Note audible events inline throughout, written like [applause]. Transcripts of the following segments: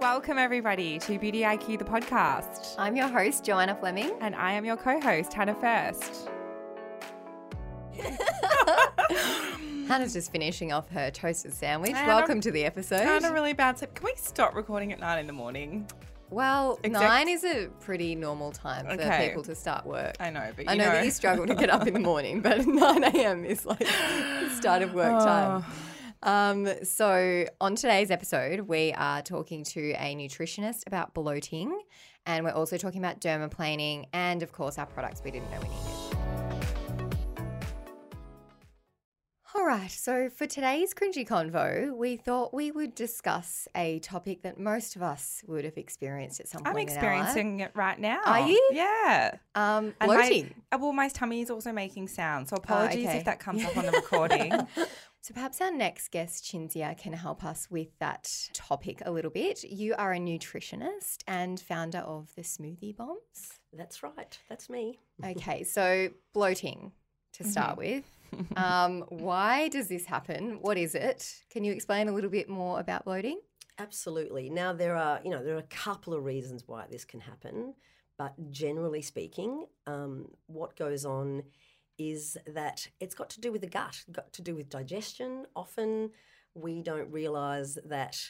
Welcome, everybody, to Beauty IQ, the podcast. I'm your host, Joanna Fleming. And I am your co host, Hannah First. [laughs] Hannah's just finishing off her toasted sandwich. Had Welcome to the episode. A really bad sleep. Can we stop recording at nine in the morning? well, Exact- nine is a pretty normal time for Okay. people to start work. I know, but you I know, that you struggle to get up in the morning, but [laughs] 9 a.m. is like the [laughs] start of work time. Oh. Oh. Um, so, on today's episode, we are talking to a nutritionist about bloating, and we're also talking about dermaplaning and, of course, our products we didn't know we needed. All right, so for today's cringy convo, we thought we would discuss a topic that most of us would have experienced at some I'm point. in our experiencing it right now. Are you? Yeah. um, And my- bloating. uh, well, my tummy is also making sound, so apologies okay. if that comes up on the [laughs] recording. So perhaps our next guest, Cinzia, can help us with that topic a little bit. You are a nutritionist and founder of the Smoothie Bombs. That's right. That's me. Okay, so bloating to start with. Um, why does this happen? What is it? Can you explain a little bit more about bloating? Absolutely. Now there are, you know, there are a couple of reasons why this can happen, but generally speaking, um, what goes on is that it's got to do with the gut, got to do with digestion. Often we don't realize that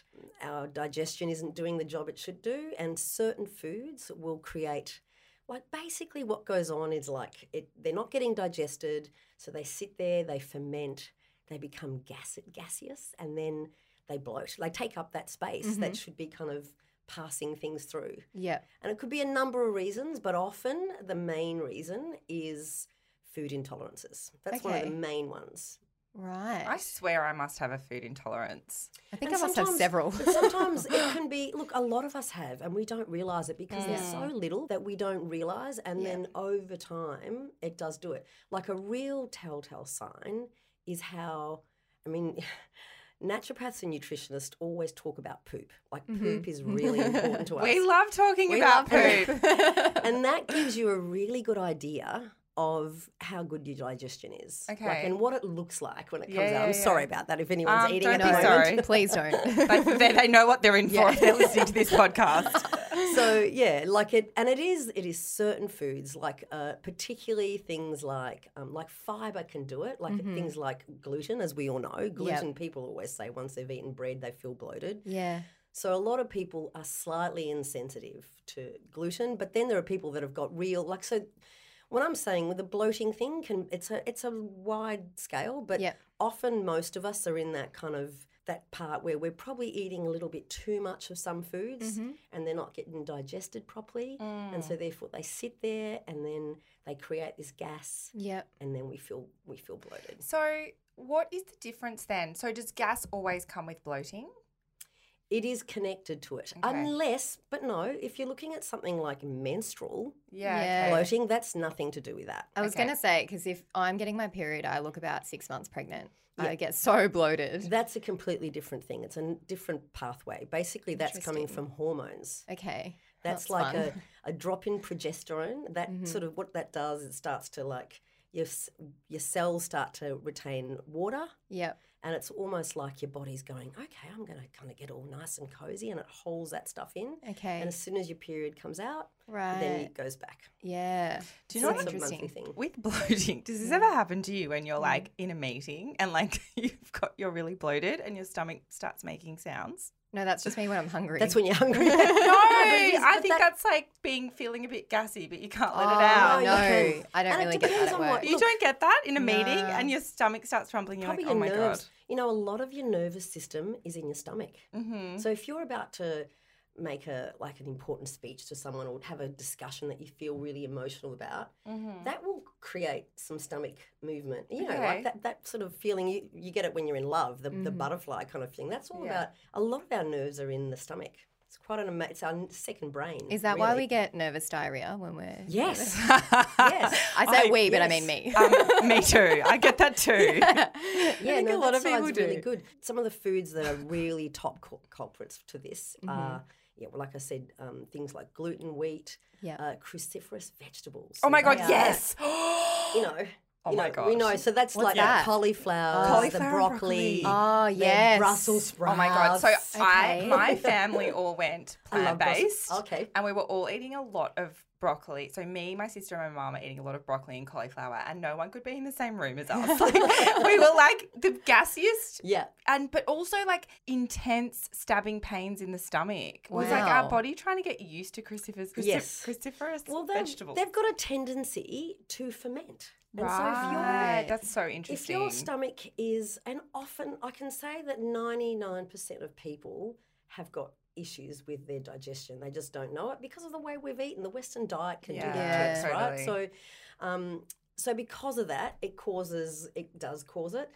our digestion isn't doing the job it should do, and certain foods will create. Like basically, what goes on is like it, they're not getting digested, so they sit there, they ferment, they become gas, gaseous, and then they bloat. They take up that space that mm-hmm. should be kind of passing things through. Yeah. And it could be a number of reasons, but often the main reason is food intolerances. That's one of the main ones. Right. I swear I must have a food intolerance. I think And I must have several. but sometimes [laughs] it can be, look, a lot of us have, and we don't realize it because there's mm. so little that we don't realize. And then over time, it does do it. Like a real telltale sign is how, I mean, [laughs] naturopaths and nutritionists always talk about poop. Like mm-hmm. poop is really important to [laughs] us. We love talking We about love poop. and that gives you a really good idea of how good your digestion is. Like, Okay. and what it looks like when it comes Yeah, out. I'm yeah. sorry about that if anyone's Um, eating don't at the be moment. sorry. Please [laughs] don't. they, they, they [laughs] know what they're in for Yeah. if they're listening to this podcast. [laughs] so yeah, like it, and it is it is certain foods like uh, particularly things like um, like fiber can do it. Like Mm-hmm. things like gluten, as we all know, gluten. People always say once they've eaten bread they feel bloated. yeah. So a lot of people are slightly insensitive to gluten, but then there are people that have got real like so. When I'm saying with the bloating thing, can it's a it's a wide scale, but Yep. often most of us are in that kind of that part where we're probably eating a little bit too much of some foods mm-hmm. and they're not getting digested properly, and so mm. therefore they sit there and then they create this gas, Yep. and then we feel we feel bloated. So, what is the difference then? So, does gas always come with bloating? It is connected to it, Okay. unless, but no, if you're looking at something like menstrual, Yeah. Yeah. okay. bloating, that's nothing to do with that. I was Okay. going to say, because if I'm getting my period, I look about six months pregnant. I get so bloated. That's a completely different thing. It's a different pathway. Basically, that's coming from hormones. Okay. That's, That's like. Mm-hmm. a, [laughs] a drop in progesterone. That sort of what that does, it starts to like your your cells start to retain water, Yep. And it's almost like your body's going, okay, I'm going to kind of get all nice and cozy, and it holds that stuff in. Okay. And as soon as your period comes out, right. then it goes back. yeah. Do you know So what it's a monthly interesting? thing. With bloating, does this ever happen to you when you're mm. like in a meeting and like [laughs] you've got you're really bloated and your stomach starts making sounds? No, that's just me when I'm hungry. That's when you're hungry. [laughs] [laughs] No, But it is- I think that- that's like being feeling a bit gassy, but you can't let Oh, it out. no, you can. I don't And really get that at on what- work. You Look- don't get that in a meeting No. and your stomach starts rumbling. You're Probably like, oh your my nerves. god. You know, a lot of your nervous system is in your stomach. Mm-hmm. So if you're about to make a like an important speech to someone or have a discussion that you feel really emotional about, Mm-hmm. that will create some stomach movement. You know, Okay. like that, that sort of feeling you, you get it when you're in love, the, the butterfly kind of thing. That's all Yeah. about a lot of our nerves are in the stomach. It's quite an ama- It's our second brain. Is that why we get nervous diarrhea when we're Yes. yes. yes. [laughs] I say I- we, but I mean me. Um, [laughs] me too. I get that too. [laughs] Yeah, think no, a lot of people side's really do. good. Some of the foods that are really top culprits to this Mm-hmm. are, yeah, well, like I said, um, things like gluten, wheat, Yeah. uh, cruciferous vegetables. oh my god, they are, yes. [gasps] You know. Oh you my know, we know. So that's What's like that? cauliflower, Cauliflower the broccoli, broccoli. Oh, the yes. Brussels sprouts. Oh my god! So I, my [laughs] family all went plant based. Okay. And we were all eating a lot of broccoli. So me, my sister, and my mum are eating a lot of broccoli and cauliflower, and no one could be in the same room as us. [laughs] Like, we were like the gassiest, Yeah. and but also like intense stabbing pains in the stomach. It was like our body trying to get used to cruciferous, crucif- Yes. cruciferous Well, they've, vegetables. they've got a tendency to ferment. And so right, that's so interesting. If your stomach is, and often I can say that 99% of people have got issues with their digestion. They just don't know it because of the way we've eaten. The Western diet can do that to us, right? totally. So, um, so because of that, it causes, it does cause it.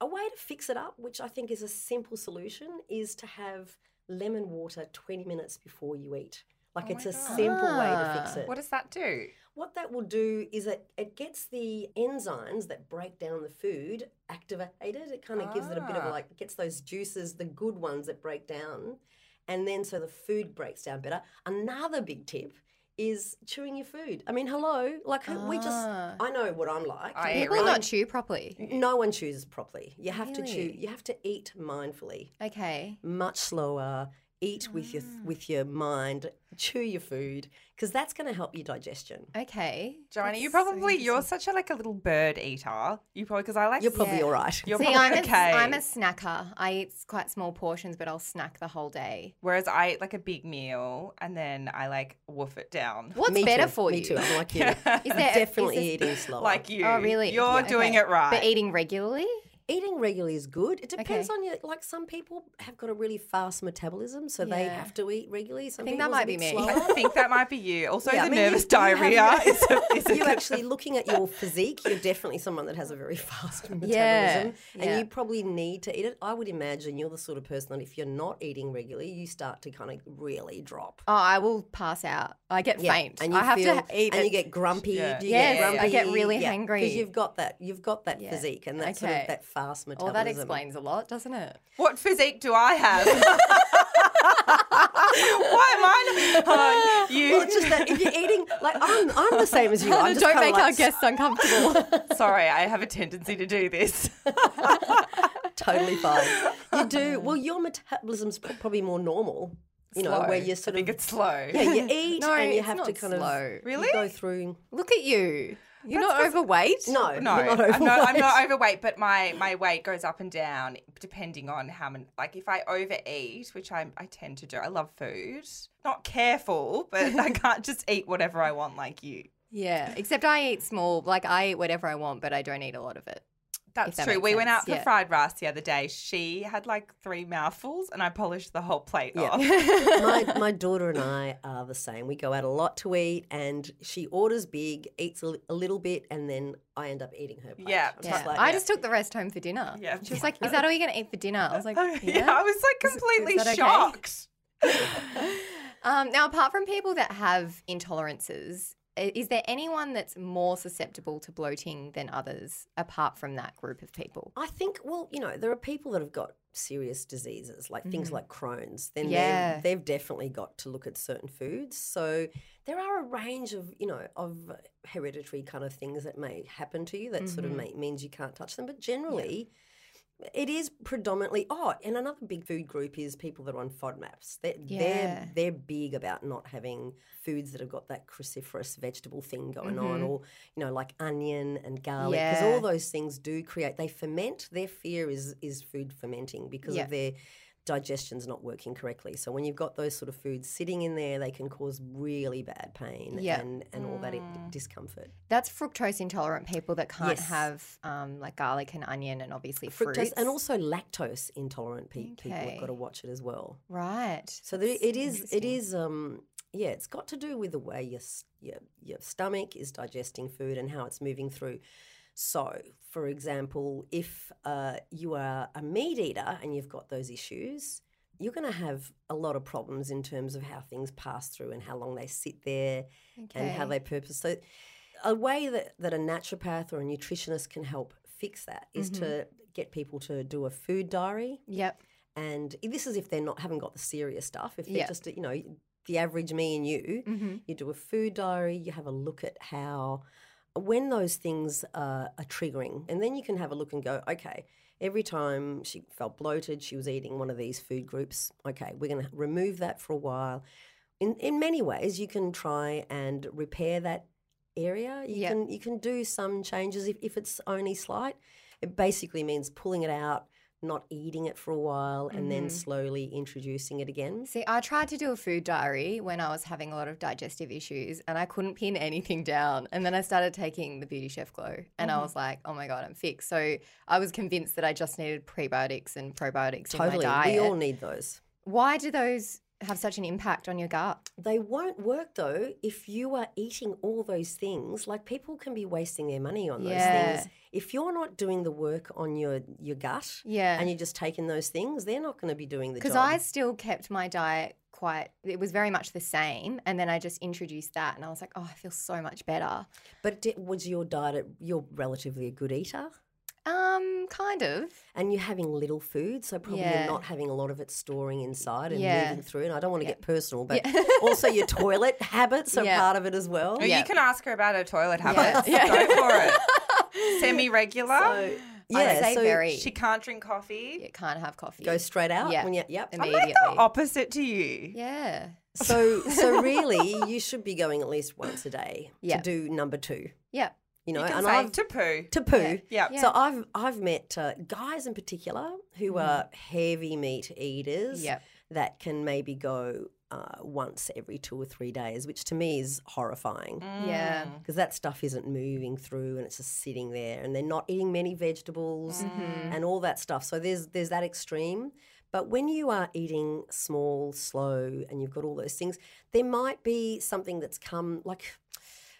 A way to fix it up, which I think is a simple solution, is to have lemon water 20 minutes before you eat. Like Oh it's a God. simple way to fix Ah. it. what does that do? What that will do is it, it gets the enzymes that break down the food activated. It kind of gives it a bit of Ah. like, gets those juices, the good ones that break down. And then so the food breaks down better. Another big tip is chewing your food. I mean, hello, like who- we just, Ah. I know what I'm like. I People really- not chew properly. no one chews properly. You have to chew, you have to eat mindfully, Okay. much slower. Eat with your Ah. with your mind, chew your food, because that's going to help your digestion. Okay. Joanna, you That's so probably you're such a like a little bird eater. You probably because I like You're probably Yeah. all right. You're See, probably I'm, okay. a, I'm a snacker. I eat quite small portions, but I'll snack the whole day. Whereas I eat like a big meal and then I like woof it down. What's Me better too. for Me you? too. I'm like [laughs] you. Is there Definitely is this- eating slower. Like you. Oh, really? You're Yeah, doing okay. it right. But eating regularly? Eating regularly is good. It depends Okay. on you. Like some people have got a really fast metabolism, so they have to eat regularly. Some think that a might be bit me. I think that might be you. Also, Yeah, the I mean, you- nervous you have diarrhea your- is a, is a you good- [laughs] actually looking at your physique, you're definitely someone that has a very fast metabolism, Yeah, and yeah. you probably need to eat it. I would imagine you're the sort of person that if you're not eating regularly, you start to kind of really drop. Oh, I will pass out. I get faint. and you I have feel, to eat and it. you get grumpy. Yeah. Do you Yes, get grumpy? I get really hangry. because you've got that. You've got that Yeah. physique and that sort Okay. of that fast Well, that explains a lot, doesn't it? What physique do I have? [laughs] Why am I? Not, [laughs] Oh, you. Well, it's just that if you're eating, like I'm, I'm the same as you. I'm just Don't make like, our guests uncomfortable. [laughs] Sorry, I have a tendency to do this. totally fine. You do well. Your metabolism's probably more normal. You know, Slow. where you're sort I think of it's slow. yeah, you eat No, and you have to kind slow. of Really? you go through. Look at you. You're not overweight. No, No, you're not I'm not. I'm overweight. not overweight, but my my weight goes up and down depending on how many. Like if I overeat, which I I tend to do. I love food. Not careful, but I [laughs] can't just eat whatever I want like you. Yeah, except I eat small. Like I eat whatever I want, but I don't eat a lot of it. That's that true. makes We went out for yeah. fried rice the other day. She had like three mouthfuls, and I polished the whole plate Yeah. off. [laughs] my, [laughs] my daughter and I are the same. We go out a lot to eat, and she orders big, eats a, a little bit, and then I end up eating her plate. Yeah, I'm Yeah, just like, I just took the rest home for dinner. Yeah. she was like, "Is that all you're gonna eat for dinner?" I was like, [laughs] "Yeah." yeah, I was like Is- is completely okay? shocked. Um, now, apart from people that have intolerances, i- is there anyone that's more susceptible to bloating than others, apart from that group of people? I think, well, you know, there are people that have got serious diseases, like things like Crohn's. Then Mm-hmm. Yeah. they've, definitely got to look at certain foods. So there are a range of, you know, of hereditary kind of things that may happen to you that sort of Mm-hmm. may, means you can't touch them. But generally, it is predominantly oh, and another big food group is people that are on FODMAPs. They're Yeah. they're they're big about not having foods that have got that cruciferous vegetable thing going on, or you know, like onion and garlic, because Mm-hmm. Yeah. all those things do create. They ferment. Their fear is is food fermenting because Yeah. of their digestion's not working correctly. So when you've got those sort of foods sitting in there, they can cause really bad pain Yeah. and and all that Mm. discomfort. That's fructose intolerant people that can't Yes. have um, like garlic and onion and obviously Fructose fruits. and also lactose intolerant pe- people have got to watch it as well. right. So there, That's it is. It interesting. is. Um, yeah, it's got to do with the way your your your stomach is digesting food and how it's moving through. So, for example, if uh, you are a meat eater and you've got those issues, you're going to have a lot of problems in terms of how things pass through and how long they sit there and how they purpose. So, a way that, that a naturopath or a nutritionist can help fix that is Mm-hmm. to get people to do a food diary. Yep. And this is if they're not haven't got the serious stuff. If they're Yeah. just you know the average me and you, Mm-hmm. you do a food diary. You have a look at how when those things are, are triggering, and then you can have a look and go, okay. Every time she felt bloated, she was eating one of these food groups. Okay, we're going to remove that for a while. In in many ways, you can try and repair that area. You Yeah. can you can do some changes if, if it's only slight. It basically means pulling it out, not eating it for a while, and then mm-hmm. slowly introducing it again. See, I tried to do a food diary when I was having a lot of digestive issues and I couldn't pin [laughs] anything down. And then I started taking the Beauty Chef Glow and I mm-hmm. was like, oh my God, I'm fixed. So I was convinced that I just needed prebiotics and probiotics in my Totally, diet. we all need those. Why do those have such an impact on your gut? They won't work though if you are eating all those things. Like people can be wasting their money on those Yeah. things. If you're not doing the work on your your gut Yeah. and you're just taking those things, they're not going to be doing the job. Because I still kept my diet quite, it was very much the same. And then I just introduced that and I was like, oh, I feel so much better. but was your diet? You're relatively a good eater, Um, kind of. and you're having little food, so probably Yeah. you're not having a lot of it storing inside and Yeah. moving through. And I don't want to Yeah. get personal, but Yeah. [laughs] also your toilet habits are Yeah. part of it as well. Oh, Yeah. You can ask her about her toilet habits. [laughs] Yeah. Go for it. [laughs] Semi regular. So, yeah, I'd say so very. she can't drink coffee. you can't have coffee. go straight out Yeah. when you yep. I'm like immediately. the opposite to you. yeah. So so really, you should be going at least once a day Yeah. to do number two. Yeah. You know, you can and say I've to poo. to poo. Yeah. Yeah. Yeah. So I've I've met uh, guys in particular who are heavy meat eaters Yep. that can maybe go uh, once every two or three days, which to me is horrifying Yeah. Mm. because that stuff isn't moving through and it's just sitting there, and they're not eating many vegetables Mm-hmm. and all that stuff. So there's there's that extreme. But when you are eating small, slow, and you've got all those things, there might be something that's come like.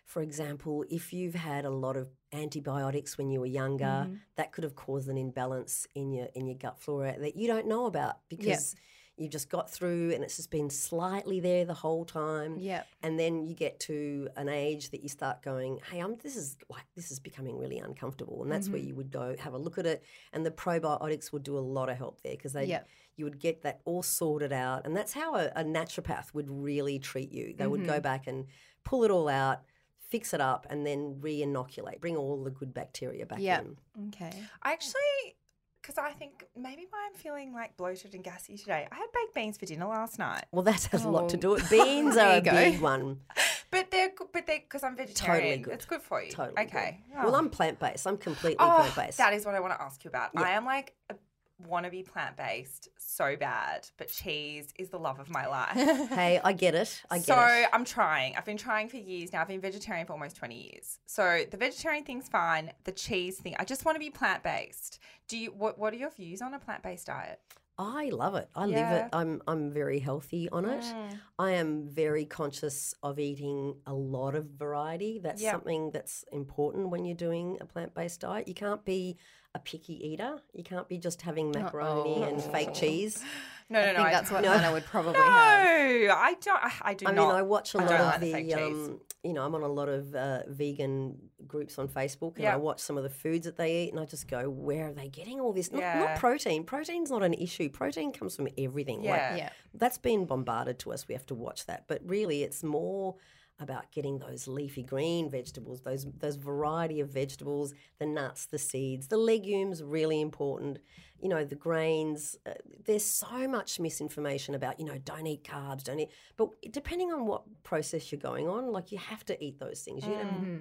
For example, if you've had a lot of antibiotics when you were younger, Mm-hmm. that could have caused an imbalance in your in your gut flora that you don't know about because you've just got through and it's just been slightly there the whole time. Yeah. And then you get to an age that you start going, hey, I'm this is like this is becoming really uncomfortable, and that's where Mm-hmm. you would go have a look at it, and the probiotics would do a lot of help there because they Yep. you would get that all sorted out, and that's how a, a naturopath would really treat you. They would Mm-hmm. go back and pull it all out. Fix it up and then re-inoculate, bring all the good bacteria back Yep. in. Okay. I actually, because I think maybe why I'm feeling like bloated and gassy today. I had baked beans for dinner last night, Well, that has a lot to Oh. do with it. beans [laughs] are a go. big one. [laughs] but they're good. But they because I'm vegetarian, Totally good. it's good for you. Totally. good. Okay. Well, Oh. I'm plant based. I'm completely Oh, plant based. that is what I want to ask you about. Yeah. I am like a wannabe plant based so bad, but cheese is the love of my life. [laughs] hey, I get it. I get so it. So I'm trying. I've been trying for years now. I've been vegetarian for almost 20 years. So the vegetarian thing's fine. The cheese thing, I just want to be plant based. Do you? What What are your views on a plant based diet? I love it. I live it. I'm I'm very healthy on it. Mm. I am very conscious of eating a lot of variety. That's Yeah. something that's important when you're doing a plant based diet. You can't be a picky eater. You can't be just having macaroni and fake [laughs] cheese. No, no, I no. think I that's what No. Hannah would probably No, have. I don't. I, I do I mean, not. I watch a I lot of like the fake the, cheese. um, you know, I'm on a lot of uh, vegan groups on Facebook, and Yeah. I watch some of the foods that they eat, and I just go, where are they getting all this? Not, Yeah. not protein. Protein's not an issue. Protein comes from everything. Like, Yeah. Yeah. that's been bombarded to us. We have to watch that. But really, it's more about getting those leafy green vegetables, those those variety of vegetables, the nuts, the seeds, the legumes, really important. You know, the grains. Uh, there's so much misinformation about you know don't eat carbs, don't eat. But depending on what process you're going on, like you have to eat those things. You know, Mm-hmm.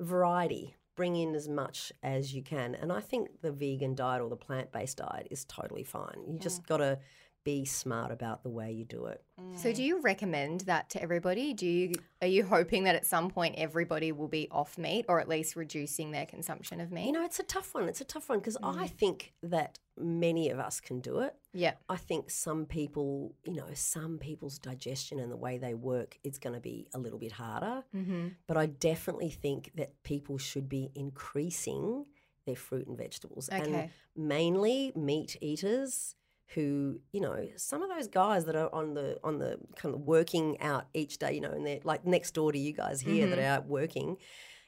variety. Bring in as much as you can, and I think the vegan diet or the plant based diet is totally fine. You just got to be smart about the way you do it. So do you recommend that to everybody? Do you are you hoping that at some point everybody will be off meat or at least reducing their consumption of meat? You know, it's a tough one. It's a tough one because Mm. I think that many of us can do it. yeah. I think some people, you know, some people's digestion and the way they work is going to be a little bit harder. Mm-hmm. But I definitely think that people should be increasing their fruit and vegetables. Okay. And mainly meat eaters who you know some of those guys that are on the on the kind of working out each day you know and they're like next door to you guys here that are out working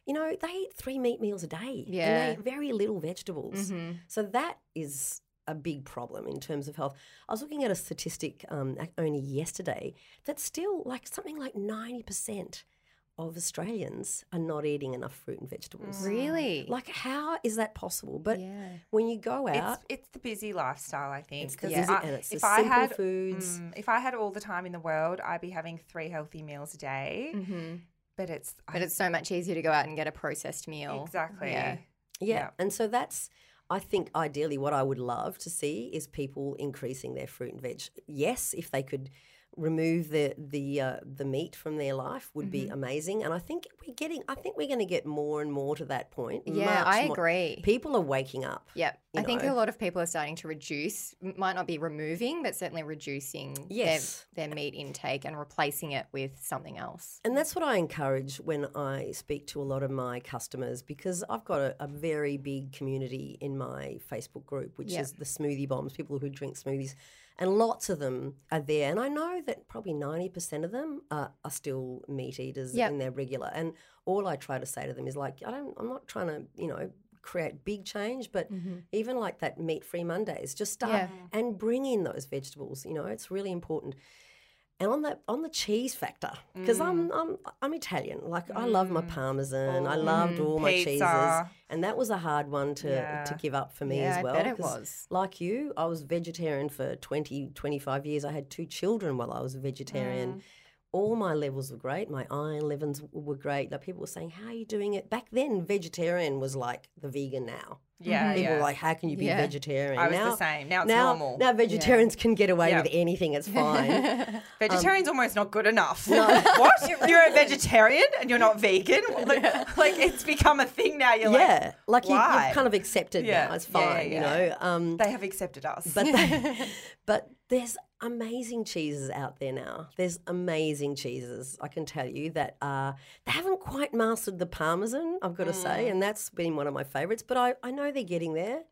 you know they eat three meat meals a day Yeah. and they eat very little vegetables Mhm. so that is a big problem in terms of health. I was looking at a statistic um, only yesterday that still like something like 90% of Australians are not eating enough fruit and vegetables. Really? Like, how is that possible? But yeah. when you go out, It's it's the busy lifestyle, I think. It's the 'cause busy- I- and it's the if I had foods. mm, if I had all the time in the world, I'd be having three healthy meals a day. hmm But it's But it's so much easier to go out and get a processed meal. exactly. Yeah. yeah. yeah. And so that's, I think, ideally what I would love to see is people increasing their fruit and veg. Yes, if they could remove the the uh, the meat from their life would be Mm-hmm. amazing and i think we're getting i think we're going to get more and more to that point Yeah, much I more- agree. people are waking up Yep. I you think a lot of people are starting to reduce, might not be removing, but certainly reducing Yes. their, their meat intake and replacing it with something else. And that's what I encourage when I speak to a lot of my customers because I've got a, a very big community in my Facebook group, which Yep. is the smoothie bombs, people who drink smoothies. And lots of them are there. And I know that probably 90% of them are, are still meat eaters Yep. they're regular. And all I try to say to them is like, I don't, I'm not trying to, you know, create big change, but mm-hmm. even like that meat free Mondays, just start Yeah. and bring in those vegetables. You know, it's really important. And on that, on the cheese factor, because I'm, mm. I'm, I'm Italian. Like I love my mm. parmesan. I oh, loved all my cheeses, and that was a hard one to Yeah. to give up for me Yeah, as I well. bet it was. Like you, I was vegetarian for 20, 25 years. I had two children while I was a vegetarian. Mm. All my levels were great. My iron levels were great. Like people were saying, "How are you doing it?" Back then, vegetarian was like the vegan now. Yeah, People yeah. were like, "How can you be Yeah. vegetarian?" I was now, the same. Now it's now, normal. now vegetarians can get away Yeah. with anything. It's [laughs] fine. Vegetarian's almost not good enough. [laughs] what? [laughs] You're a vegetarian and you're not vegan? Like, like, it's become a thing now. You're yeah, like, you, why? you've kind of accepted Yeah, now. It's yeah, yeah, fine, yeah. you know. Um, they have accepted us. but they, but there's amazing cheeses out there now. There's amazing cheeses, I can tell you that are they haven't quite mastered the parmesan. I've got to Mm. say, and that's been one of my favourites. But I, I know they're getting there.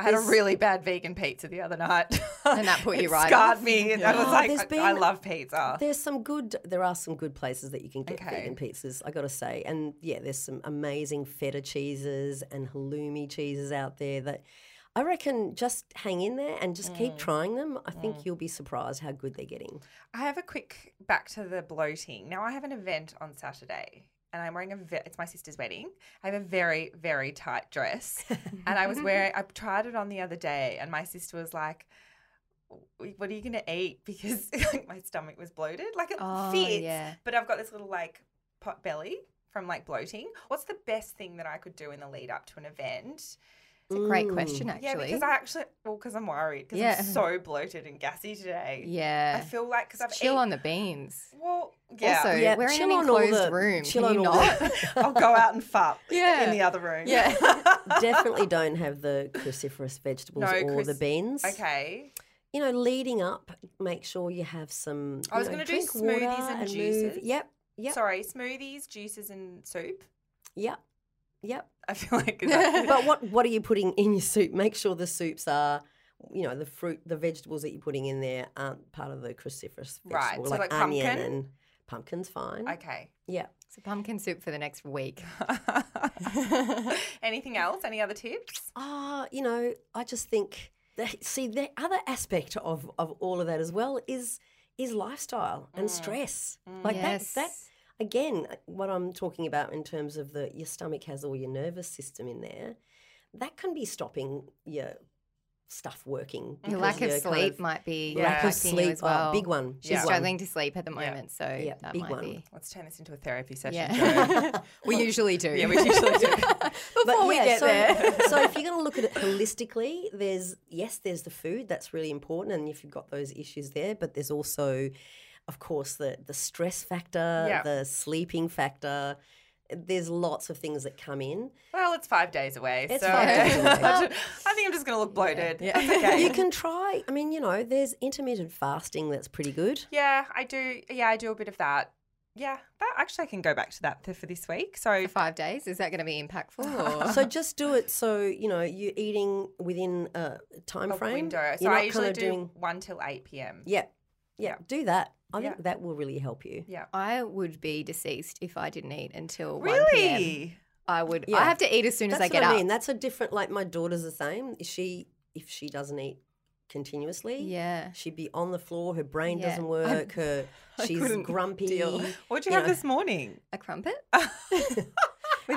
I had a really bad vegan pizza the other night. And that put [laughs] you It right scarred off? me. And I was Oh, like, there's I, I love pizza. There's some good. There are some good places that you can get Okay. vegan pizzas. I got to say, and yeah, there's some amazing feta cheeses and halloumi cheeses out there that. I reckon just hang in there and just Mm. keep trying them. I think you'll be surprised how good they're getting. I have a quick back to the bloating. Now I have an event on Saturday, and I'm wearing a. Ve- it's my sister's wedding. I have a very very tight dress, and I was wearing. I tried it on the other day, and my sister was like. What are you gonna eat? [laughs] Because like, my stomach was bloated. Like it Oh, fits, yeah. but I've got this little like pot belly from like bloating. What's the best thing that I could do in the lead up to an event? It's a great question, actually. Yeah, because I actually, well, because I'm worried because Yeah. I'm so bloated and gassy today. yeah. I feel like because I've Chill eaten- on the beans. well, yeah. Also, Yeah, we're in chill an on all enclosed the- room. chill Can on you all not? the- [laughs] I'll go out and fuck [laughs] Yeah. in the other room. Yeah. [laughs] Definitely don't have the cruciferous vegetables No, or the beans. okay. You know, leading up, make sure you have some. I was gonna do drink smoothies water and move. juices. Yep, yep, Sorry, smoothies, juices, and soup. yep, yep. [laughs] I feel like that- [laughs] but what what are you putting in your soup? Make sure the soups are, you know, the fruit, the vegetables that you're putting in there aren't part of the cruciferous vegetable, Right, so like onion pumpkin? and pumpkin's fine. okay. Yeah. So pumpkin soup for the next week. [laughs] Anything else? Any other tips? Ah, you know, I just think that see the other aspect of of all of that as well is is lifestyle and stress. Like yes. that that again, what I'm talking about in terms of the your stomach has all your nervous system in there, that can be stopping your stuff working. Your lack of you're kind sleep of- might be lack of sleep, as oh, well. oh, big one. She's big one. struggling to sleep at the Yeah. moment, so Yeah, that big might one. be. Let's turn this into a therapy session. Yeah, [laughs] we usually do. Yeah, we usually do. [laughs] Before we get so, there. so if you're going to look at it holistically, there's yes, there's the food that's really important, and if you've got those issues there, but there's also, of course, the the stress factor, Yeah. the sleeping factor. There's lots of things that come in. Well, it's five days away. It's so five days away. [laughs] I think I'm just going to look bloated. Yeah. That's okay. You can try. I mean, you know, there's intermittent fasting that's pretty good. Yeah, I do. Yeah, I do a bit of that. Yeah, that actually I can go back to that for, for this week. So For five days, is that going to be impactful? [sighs] Or? So just do it so you know you're eating within a time a frame. window. So You're I not usually kinda do doing. one till eight p.m. Yeah, yeah, Yeah. do that. I Yeah. think that will really help you. Yeah. I would be deceased if I didn't eat until 1 p.m. Really? I would. Yeah. I have to eat as soon That's as I what get I up. mean. That's a different. Like my daughter's the same. She if she doesn't eat continuously, Yeah. she'd be on the floor. Her brain Yeah. doesn't I- work. Her [laughs] I she's grumpy. deal. What'd you, You have know. this morning? A crumpet [laughs] [laughs] with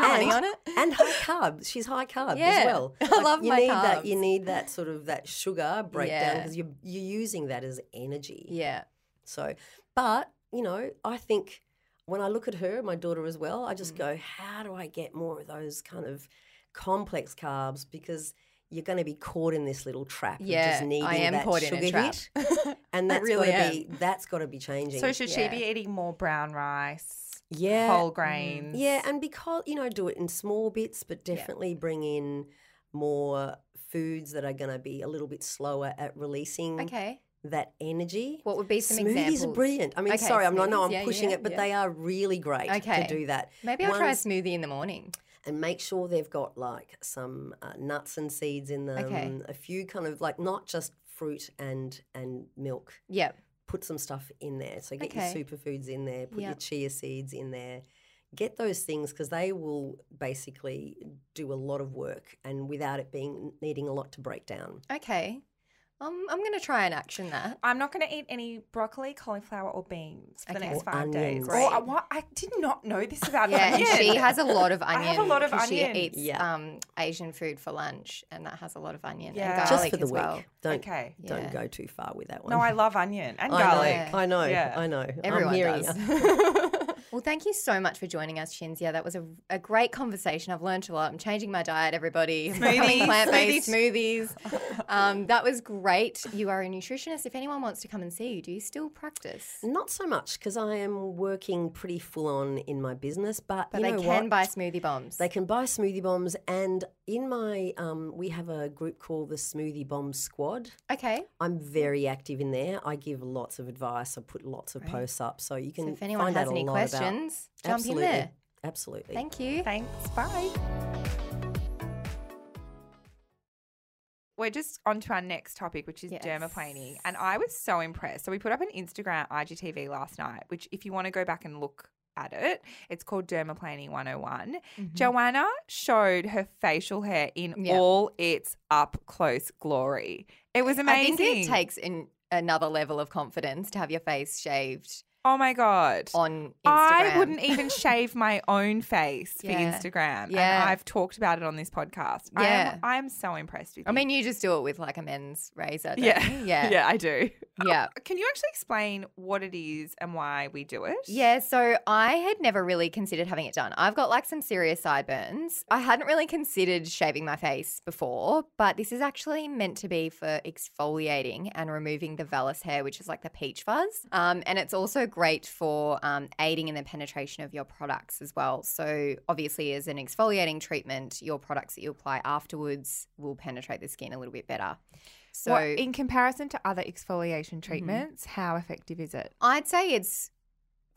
honey on it. and high carb. She's high carb Yeah. as well. I love you my need that. You need that sort of that sugar breakdown Yeah. because you're you're using that as energy. Yeah. So, but you know, I think when I look at her, my daughter as well, I Mm. just go, how do I get more of those kind of complex carbs? Because you're going to be caught in this little trap of Yeah, just I needing am that caught in sugar a trap. hit, [laughs] and I that's really got to be that's got to be changing. So should Yeah. she be eating more brown rice, yeah, whole grains? yeah, and because you know, do it in small bits, but definitely bring in more foods that are going to be a little bit slower at releasing Okay. That energy. What would be some smoothies examples? are brilliant. I mean, Okay, sorry, I'm not. No, I'm yeah, pushing yeah, it, but yeah. they are really great Okay. to do that. Maybe I'll try a smoothie in the morning. and make sure they've got like some uh, nuts and seeds in them. Okay. A few kind of like not just fruit and and milk. Yep. Put some stuff in there. So get Okay. your superfoods in there. Put your chia seeds in there. Get those things because they will basically do a lot of work, and without it being needing a lot to break down. Okay. Um, I'm going to try and action that. I'm not going to eat any broccoli, cauliflower, or beans for the Okay. next Or five days. onions. Oh, Great. I, what? I did not know this about Yeah, and onion. she has a lot of [laughs] I have a lot of 'cause onion. She eats Yeah. um, Asian food for lunch, and that has a lot of onion Yeah. and Just garlic Just for the as week. well. Don't Okay. don't Yeah. go too far with that one. No, I love onion and I garlic. Yeah. know. I know. Yeah. I know. Everyone I'm hearing does. you. [laughs] well, thank you so much for joining us, Cinzia. That was a, a great conversation. I've learned a lot. I'm changing my diet, everybody. [laughs] I'm Smoothies. plant-based smoothies. um, that was great. You are a nutritionist. If anyone wants to come and see you, do you still practice? Not so much because I am working pretty full on in my business, but, But you they know can what? buy smoothie bombs. They can buy smoothie bombs, and in my um, we have a group called the Smoothie Bomb Squad. okay. I'm very active in there. I give lots of advice. I put lots of posts up, so you can So if anyone find has out any a lot questions, about. jump Absolutely. in there. Absolutely. Thank you. Thanks. Bye. We're just on to our next topic, which is Yes. dermaplaning. And I was so impressed. So we put up an Instagram IGTV last night, which if you want to go back and look at it, it's called Dermaplaning 101. Joanna showed her facial hair in Mm-hmm. All its up close glory. It was I amazing. think it takes in another level of confidence to have your face shaved oh my God. on Instagram. I wouldn't even [laughs] shave my own face for Instagram. Yeah. And I've talked about it on this podcast. I Yeah. am, I am so impressed with you. I mean, you just do it with like a men's razor. Don't yeah. You? [laughs] Yeah. Yeah, I do. [laughs] Yeah. Can you actually explain what it is and why we do it? Yeah, so I had never really considered having it done. I've got like some serious sideburns. I hadn't really considered shaving my face before, but this is actually meant to be for exfoliating and removing the vellus hair, which is like the peach fuzz. Um, and it's also great for um, aiding in the penetration of your products as well. So, obviously, as an exfoliating treatment, your products that you apply afterwards will penetrate the skin a little bit better. So, What- in comparison to other exfoliation treatments, how effective is it? I'd say it's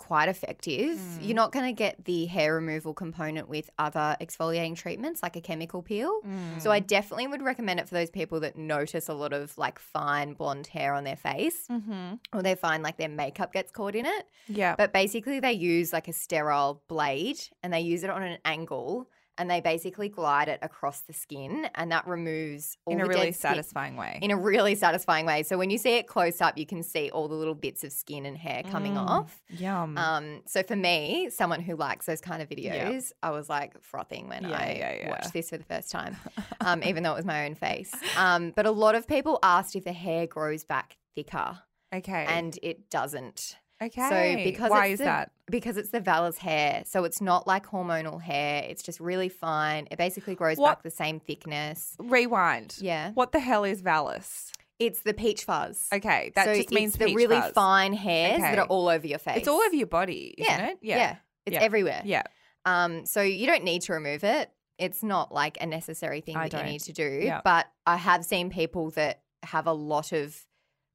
quite effective. Mm. You're not going to get the hair removal component with other exfoliating treatments like a chemical peel. So I definitely would recommend it for those people that notice a lot of like fine blonde hair on their face Mm-hmm. or they find like their makeup gets caught in it. Yeah. But basically they use like a sterile blade and they use it on an angle and they basically glide it across the skin and that removes all in a the really dead skin- satisfying way. in a really satisfying way. So when you see it close up, you can see all the little bits of skin and hair coming Mm. off. Yum. Um, so for me, someone who likes those kind of videos, Yeah. I was like frothing when Yeah, I yeah, yeah. watched this for the first time, [laughs] um, even though it was my own face. Um, but a lot of people asked if the hair grows back thicker, okay. and it doesn't. Okay. So because why it's is the, that? Because it's the vellus hair, so it's not like hormonal hair. It's just really fine. It basically grows What- back the same thickness. Rewind. Yeah, What the hell is vallus? it's the peach fuzz. Okay, that so just means it's the really fuzz. fine hairs that are all over your face. It's all over your body, isn't yeah, it? Yeah, it's Yeah. everywhere. Yeah. Um, so you don't need to remove it. It's not like a necessary thing I that you don't. need to do. Yeah. But I have seen people that have a lot of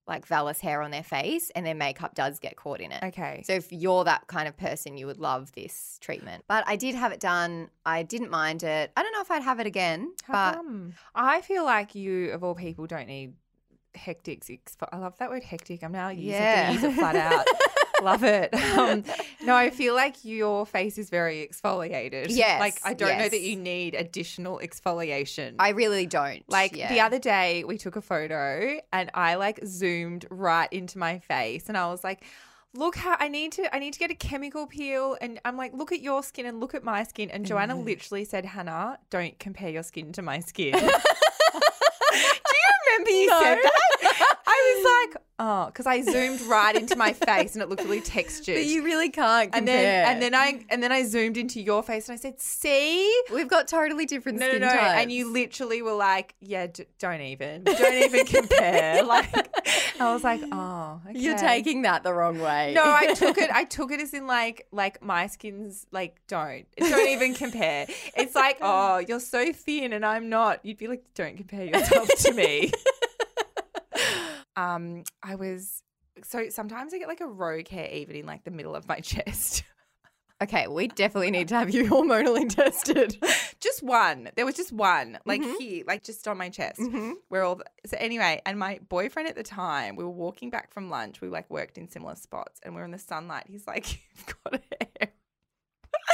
like vellus hair on their face and their makeup does get caught in it. Okay. So if you're that kind of person, you would love this treatment. But I did have it done. I didn't mind it. I don't know if I'd have it again, How but come? I feel like you, of all people, don't need hectic. Expo- I love that word hectic. I'm now using Yeah. it, use it flat out. [laughs] love it. [laughs] Um, no, I feel like your face is very exfoliated. Yes, Like I don't know that you need additional exfoliation. I really don't. like yeah. the other day, we took a photo and I like zoomed right into my face, and I was like. Look how I need to I need to get a chemical peel and I'm like look at your skin and look at my skin and Joanna Mm-hmm. literally said Hannah don't compare your skin to my skin. [laughs] [laughs] Do you remember you said that? Like, oh, because I zoomed right into my [laughs] face and it looked really textured. But you really can't and compare. then and then I and then I zoomed into your face and I said, "See, we've got totally different no, no, skin no," types. and you literally were like, "Yeah, d- don't even, don't even compare." [laughs] Like, I was like, "Oh, okay. You're taking that the wrong way. No, I [laughs] took it. I took it as in like, like my skin's like, don't, don't even compare. It's like, oh, you're so thin and I'm not. You'd be like, don't compare yourself to me. Um, I was so sometimes I get like a rogue hair even in like the middle of my [laughs] chest. Okay, we definitely need to have you [laughs] hormonally tested. [laughs] just one. There was just one, like Mhm. here, like just on my chest. Mhm. Where all the, so anyway, and my boyfriend at the time, we were walking back from lunch. We like worked in similar spots, and we are in the sunlight. He's like, "You've got a hair."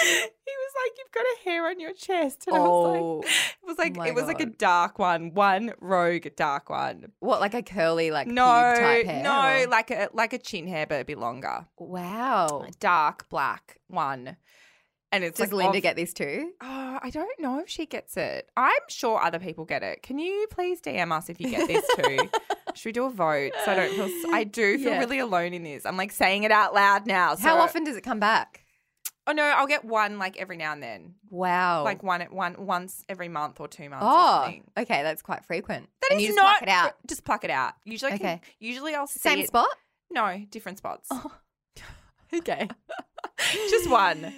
He was like, "You've got a hair on your chest," and I was Oh, like, "It was like it was like a dark one, one rogue dark one." what, like a curly, like no, type hair? no, or- like a like a chin hair, but a bit longer. wow. Dark black one, and it's Does like Linda of- get this too? Oh, I don't know if she gets it. I'm sure other people get it. Can you please DM us if you get this too? [laughs] Should we do a vote? So I don't feel. I do feel Yeah. really alone in this. I'm like saying it out loud now. So How often does it come back? Oh no, I'll get one like every now and then, Wow. like one at one once every month or two months. oh, something. okay, that's quite frequent. That and is just not pluck it out. Just pluck it out. Usually, I can- Okay. usually I'll see Same it- spot? No, different spots. [laughs] Okay. [laughs] just one.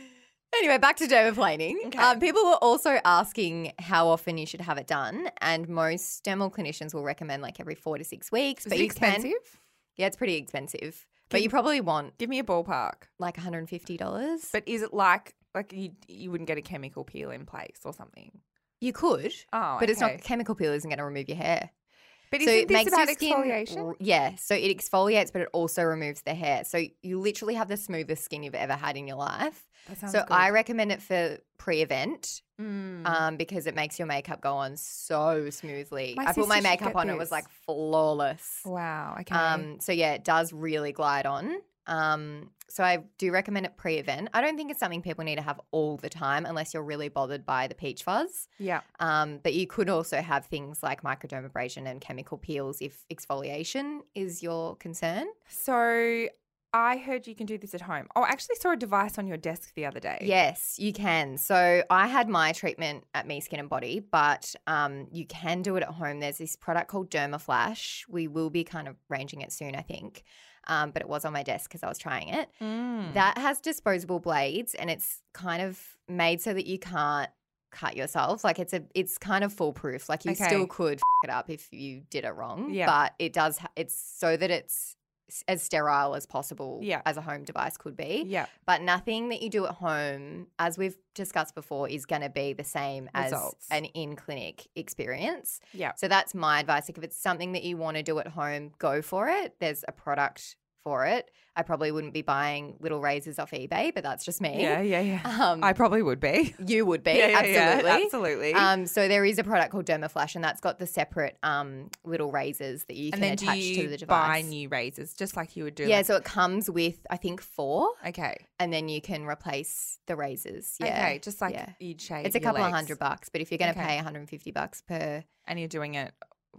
Anyway, back to dermaplaning. Okay. Um, people were also asking how often you should have it done, and most dermal clinicians will recommend like every four to six weeks. Is but it expensive? can, yeah, it's pretty expensive. But you probably want Give me a ballpark. like one hundred and fifty dollars. But is it like like you you wouldn't get a chemical peel in place or something? you could, Oh, but it's okay. not chemical peel isn't going to remove your hair. But so it makes about your skin, exfoliation? Yeah, so it exfoliates, but it also removes the hair. So you literally have the smoothest skin you've ever had in your life. So good. I recommend it for pre-event Mm. um, because it makes your makeup go on so smoothly. My I put my makeup on; on; it was like flawless. wow. Okay. Um, so yeah, it does really glide on. Um, so I do recommend it pre-event. I don't think it's something people need to have all the time unless you're really bothered by the peach fuzz. yeah. Um, but you could also have things like microdermabrasion and chemical peels if exfoliation is your concern. So I heard you can do this at home. Oh, I actually saw a device on your desk the other day. Yes, you can. So I had my treatment at Me Skin and Body, but um, you can do it at home. There's this product called Dermaflash. We will be kind of ranging it soon, I think. Um, but it was on my desk because I was trying it. Mm. That has disposable blades, and it's kind of made so that you can't cut yourself. Like it's a, it's kind of foolproof. Like you Okay. still could f- it up if you did it wrong. Yeah. But it does. Ha- it's so that it's as sterile as possible. Yeah. As a home device could be. yeah. But nothing that you do at home, as we've discussed before, is going to be the same Results. as an in clinic experience. Yeah. So that's my advice. Like if it's something that you want to do at home, go for it. There's a product for it. I probably wouldn't be buying little razors off eBay, but that's just me. Yeah. Yeah. Yeah. [laughs] Um, I probably would be. you would be [laughs] Yeah, yeah, yeah, absolutely. absolutely. Um, so there is a product called Dermaflash, and that's got the separate um, little razors that you and can attach you to the device. buy new razors just like you would do? yeah, like- so it comes with I think four, okay. and then you can replace the razors. Yeah. Okay. Just like you'd shave. It's a couple of hundred bucks, but if you're going to Okay. pay 150 bucks per, and you're doing it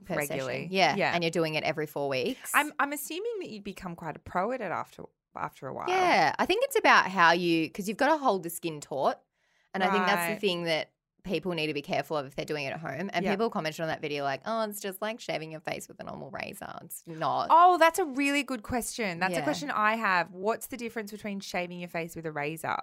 regularly. session, yeah, Yeah. and you're doing it every four weeks, I'm I'm assuming that you'd become quite a pro at it after after a while. yeah. I think it's about how you because you've got to hold the skin taut, and I think that's the thing that people need to be careful of if they're doing it at home. And Yeah. people commented on that video like, "Oh, it's just like shaving your face with a normal razor." It's not. Oh, that's a really good question. That's a question I have. What's the difference between shaving your face with a razor?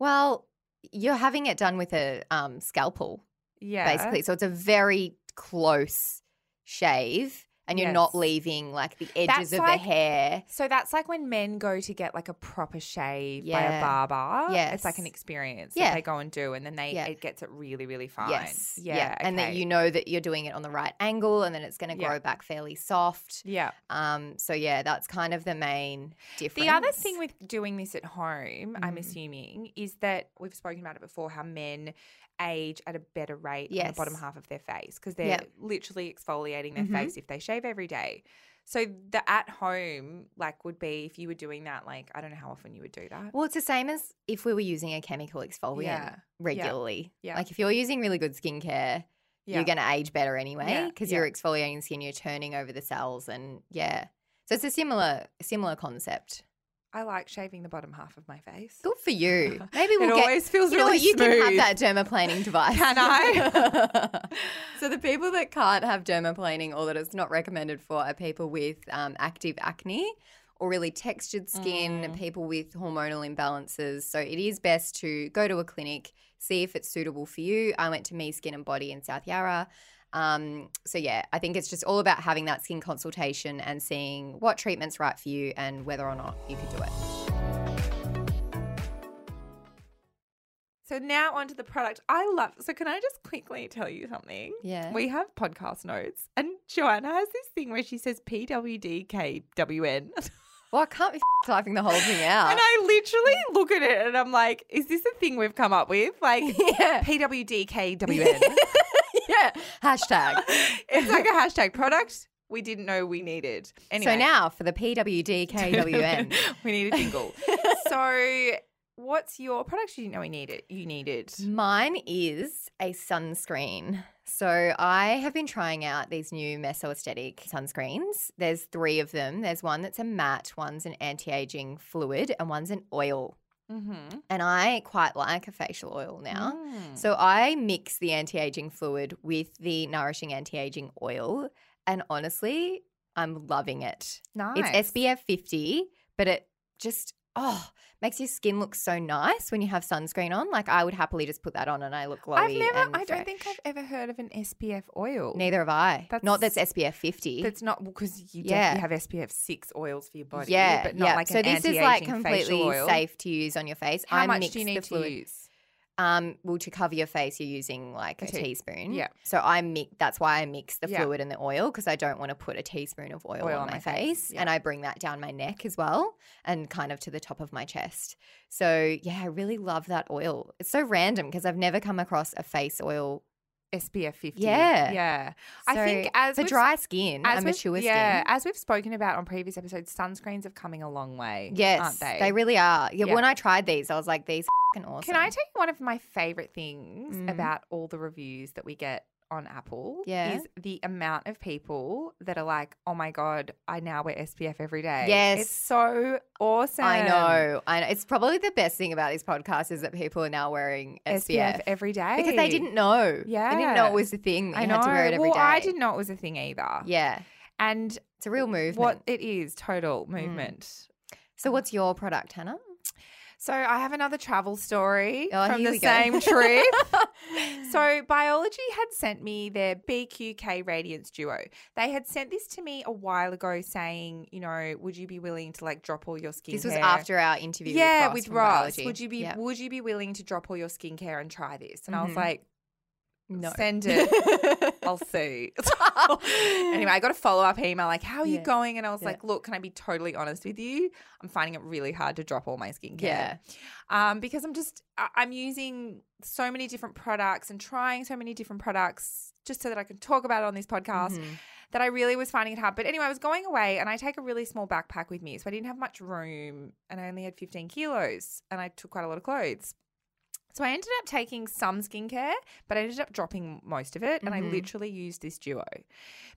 Well, you're having it done with a um, scalpel, Yeah. basically. So it's a very close shave. and you're not leaving like the edges That's of like- the hair. So that's like when men go to get like a proper shave by a barber. Yeah, It's like an experience Yeah. that they go and do and then they Yeah. it gets it really, really fine. Yes. Yeah. And that you know that you're doing it on the right angle and then it's going to Yeah. grow back fairly soft. Yeah. Um, so yeah, that's kind of the main difference. The other thing with doing this at home, I'm Mhm. assuming, is that we've spoken about it before how men age at a better rate on the bottom half of their face because they're Yep. literally exfoliating their Mhm. face if they shave every day. So the at home like would be if you were doing that like I don't know how often you would do that. Well, it's the same as if we were using a chemical exfoliant Yeah. regularly. Yeah. Like if you're using really good skincare, Yeah. you're going to age better anyway because you're exfoliating skin, you're turning over the cells, and yeah. So it's a similar similar concept. I like shaving the bottom half of my face. Good for you. [laughs] Maybe we'll get. always feels You know really what? You can have that dermaplaning device. Can I? [laughs] so the people that can't have dermaplaning or that it's not recommended for are people with um, active acne or really textured skin, Mm. people with hormonal imbalances. So it is best to go to a clinic, see if it's suitable for you. I went to Me Skin and Body in South Yarra. Um, so yeah, I think it's just all about having that skin consultation and seeing what treatment's right for you and whether or not you could do it. So now onto the product. I love. So can I just quickly tell you something? Yeah. We have podcast notes, and Joanna has this thing where she says PWDKWN. [laughs] Well, I can't be typing the whole thing out. And I literally look at it and I'm like, is this a thing we've come up with? Like [laughs] yeah. PWDKWN. [laughs] [laughs] yeah. Hashtag. it's like a hashtag product we didn't know we needed. Anyway. So now for the PWDKWN. [laughs] we need a jingle. [laughs] so what's your product you didn't know we needed? You needed. Mine is a sunscreen. So I have been trying out these new Mesoestetic sunscreens. There's three of them. There's one that's a matte, one's an anti-aging fluid, and one's an oil. Mm-hmm. And I quite like a facial oil now. Mm. So I mix the anti-aging fluid with the nourishing anti-aging oil, and honestly, I'm loving it. nice. It's SPF 50, but it just oh makes your skin look so nice when you have sunscreen on. Like I would happily just put that on and I look glowy. I've never. I don't think. I've ever heard of an SPF oil. Neither have I. Not that's That's- SPF 50. That's not because you Yeah. definitely have SPF six oils for your body. yeah, but not yeah. like so an this is like completely safe to use on your face. How I much do you the need to use? Um, well, to cover your face, you're using like a, A tea- teaspoon. yeah. So I mix. That's why I mix the Yeah. fluid and the oil because I don't want to put a teaspoon of oil, Oil on, my, my face, face, yeah. and I bring that down my neck as well, and kind of to the top of my chest. So yeah, I really love that oil. It's so random because I've never come across a face oil. SPF fifty. Yeah. yeah. I think as for dry skin as and mature yeah, skin. as we've spoken about on previous episodes, sunscreens have coming a long way. Yes, aren't they? They really are. Yeah, Yeah. When I tried these, I was like, these are awesome. Can I tell you one of my favorite things Mm. about all the reviews that we get on Apple? Yeah. Is the amount of people that are like, oh my God, I now wear SPF every day. Yes. It's so awesome. I know. I know. It's probably the best thing about this podcast is that people are now wearing SPF, SPF every day. because they didn't know. Yeah. They didn't know it was the thing. I know. had to wear it every well, day. I didn't know it was a thing either. Yeah. And It's a real movement. what it is, total mm. movement. So what's your product, Hannah? So I have another travel story Oh, from the same trip. [laughs] so Biologi had sent me their BQK Radiance Duo. They had sent this to me a while ago saying, you know, would you be willing to like drop all your skincare? This was after our interview yeah, with with Ross. Biologi. Would you be Yeah. would you be willing to drop all your skincare and try this? And I was Mhm. like, No. send [laughs] it. I'll see. [laughs] anyway, I got a follow up email like, "How are you Yeah. going?" And I was Yeah. like, "Look, can I be totally honest with you? I'm finding it really hard to drop all my skincare. Yeah. um, because I'm just I- I'm using so many different products and trying so many different products just so that I can talk about it on this podcast." Mhm. That I really was finding it hard. But anyway, I was going away and I take a really small backpack with me. So I didn't have much room and I only had 15 kilos and I took quite a lot of clothes. So I ended up taking some skincare, but I ended up dropping most of it. And I Mhm. literally used this duo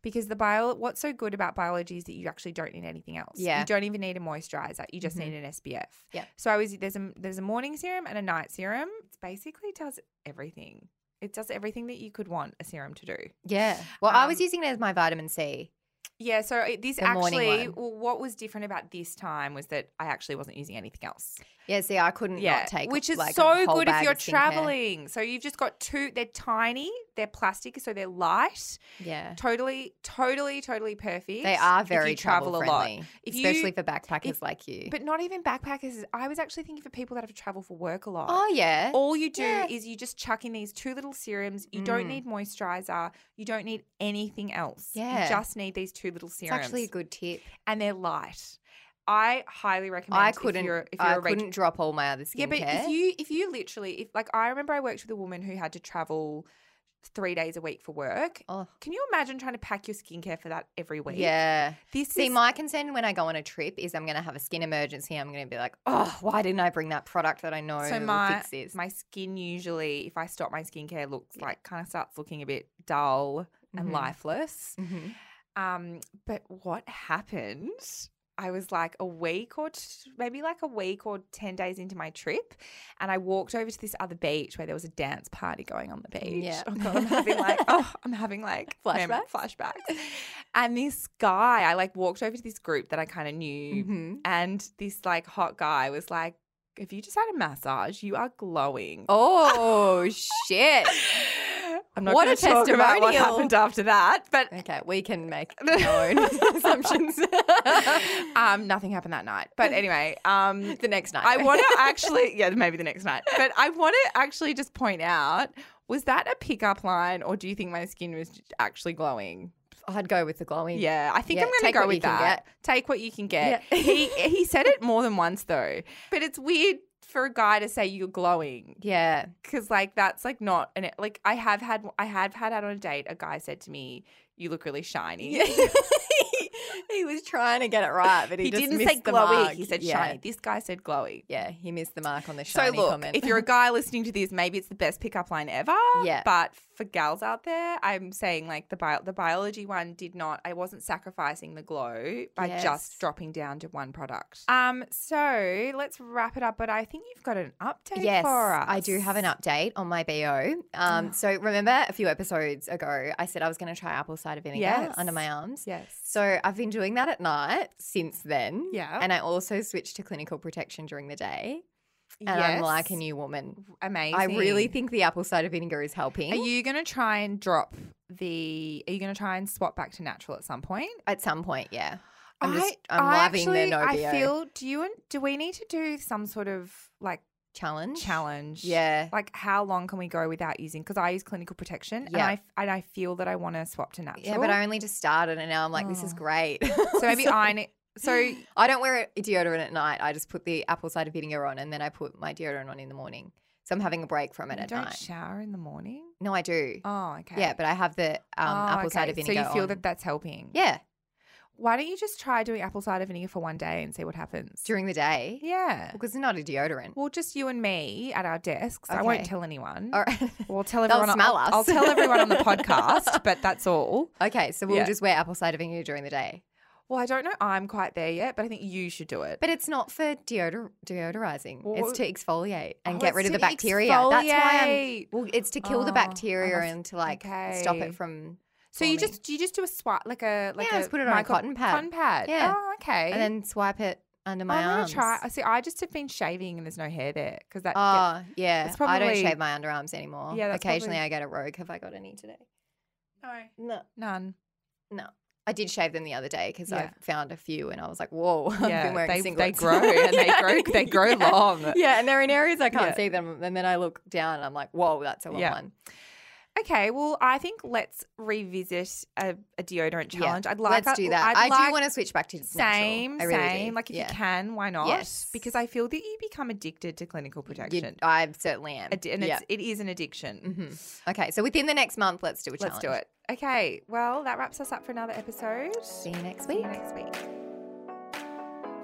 because the bio, what's so good about Biologi is that you actually don't need anything else. Yeah. You don't even need a moisturizer. You just Mhm. need an SPF. Yeah. So I was, there's a, there's a morning serum and a night serum. It basically does everything. It does everything that you could want a serum to do. Yeah. Well, I was Um, using it as my vitamin C. Yeah, so it- this The actually, well, what was different about this time was that I actually wasn't using anything else. Yeah, see, I couldn't Yeah, not take which is like, so good if you're traveling. So you've just got two. They're tiny. They're plastic, so they're light. Yeah. Totally, totally, totally perfect. They are very you travel a lot. friendly, If you- especially for backpackers if- like you. But not even backpackers. I was actually thinking for people that have to travel for work a lot. oh yeah, All you do Yeah. is you just chuck in these two little serums. You don't Mm. need moisturizer. You don't need anything else. Yeah. You just need these two little it's actually a good tip. and they're light. I highly recommend. I couldn't. you're, if you're I reg- couldn't drop all my other skincare. Yeah, but if you if you literally if like I remember I worked with a woman who had to travel three days a week for work. Oh, Can you imagine trying to pack your skincare for that every week? yeah. This See, is my concern when I go on a trip is I'm going to have a skin emergency. I'm going to be like, oh, why didn't I bring that product that I know so will my fix this? my skin usually if I stop my skincare looks like kind of starts looking a bit dull and Mhm. lifeless. Mhm. Um, but what happened? I was like a week or t- maybe like a week or 10 days into my trip. And I walked over to this other beach where there was a dance party going on the beach. Yeah. Oh God, I'm [laughs] having like, oh, I'm having like Flashbacks? flashbacks. And this guy, I like walked over to this group that I kind of knew. Mhm. And this like hot guy was like, if you just had a massage, you are glowing. Oh [laughs] shit! I'm not What going a to talk about what happened after that, but Okay, we can make [laughs] our own [laughs] assumptions. [laughs] um, nothing happened that night. But anyway, um, the next night, I want to actually, yeah, maybe the next night. But I want to actually just point out: was that a pickup line, or do you think my skin was actually glowing? I'd go with the glowing. Yeah, I think Yeah, I'm going to go what with you can that. Take what you can get. Yeah. he he said it more than once though, but it's weird for a guy to say you're glowing yeah. because like that's like not an like I have had I have had out on a date. A guy said to me, "You look really shiny." [laughs] he was trying to get it right, but he, He, just didn't missed say the glowy. mark. He said yeah. shiny. This guy said glowy. Yeah, he missed the mark on the So shiny look, comment. if you're a [laughs] guy listening to this, maybe it's the best pickup line ever. Yeah. But for gals out there, I'm saying like the bio- the Biologi one did not. I wasn't sacrificing the glow by Yes. just dropping down to one product. Um. So let's wrap it up. But I think you've got an update Yes, for us. I do have an update on my BO. Um, so remember a few episodes ago, I said I was going to try apple cider vinegar Yes. under my arms. Yes. So I've been doing that at night since then. Yeah. And I also switched to clinical protection during the day. And I'm like a new woman. Amazing. I really think the apple cider vinegar is helping Are you going to try and drop the? Are you going to try and swap back to natural at some point? at some point. Yeah. I'm I- just, I'm I loving actually, the no I feel. Do you? and Do we need to do some sort of like challenge. challenge? Yeah. Like how long can we go without using? Because I use clinical protection, and Yeah. I and I feel that I want to swap to natural. Yeah, but I only just started and now I'm like, this is Oh. great. so [laughs] maybe I need. So [gasps] I don't wear a deodorant at night. I just put the apple cider vinegar on and then I put my deodorant on in the morning. So I'm having a break from it you at don't night. shower in the morning. no, I do. Oh, okay. Yeah, but I have the um, Oh, apple cider vinegar. So you feel on. that that's helping. Yeah, Why don't you just try doing apple cider vinegar for one day and see what happens? during the day. yeah. Because it's not a deodorant. Well, just you and me at our desks. I won't tell anyone. All right. [laughs] We'll tell They'll everyone. smell I'll, us. I'll tell everyone on the [laughs] podcast, but that's all. okay, so we'll Yeah. just wear apple cider vinegar during the day. Well, I don't know. I'm quite there yet, but I think you should do it. But it's not for deodor- deodorizing. Well, it's to exfoliate and Oh, get rid of the bacteria. That's why I'm. Well, it's to kill the Oh, bacteria I and to like stop it from. So you just you just do a swat like a like Yeah, a just put it on a cotton pad. Cotton pad. Yeah. Oh, okay. and then swipe it under my I'm gonna arms. try. I see. I just have been shaving and there's no hair there because that. Ah, gets- Oh, yeah. It's I don't shave my underarms anymore. Yeah, that's Occasionally probably- I get a rogue. Have I got any today? no, No. none. No. I did shave them the other day because Yeah. I found a few and I was like, whoa, [laughs] I've Yeah, been wearing they, singlets. they grow [laughs] and they grow they grow [laughs] long. Yeah, and they're in areas I can't Yeah. see them. And then I look down and I'm like, whoa, that's a long Yeah. one. Okay, well, I think let's revisit a, a deodorant Yeah, challenge. I'd like Let's do that. I'd I like do want to switch back to same, really same. do. Like if Yeah. you can, why not? Yes. Because I feel that you become addicted to clinical You- protection, I certainly am. Addi- and yeah. it's, it is an addiction. hmm Okay, so within the next month, let's do a challenge. Let's do it. Okay, well, that wraps us up for another episode. See you next See week. you next week.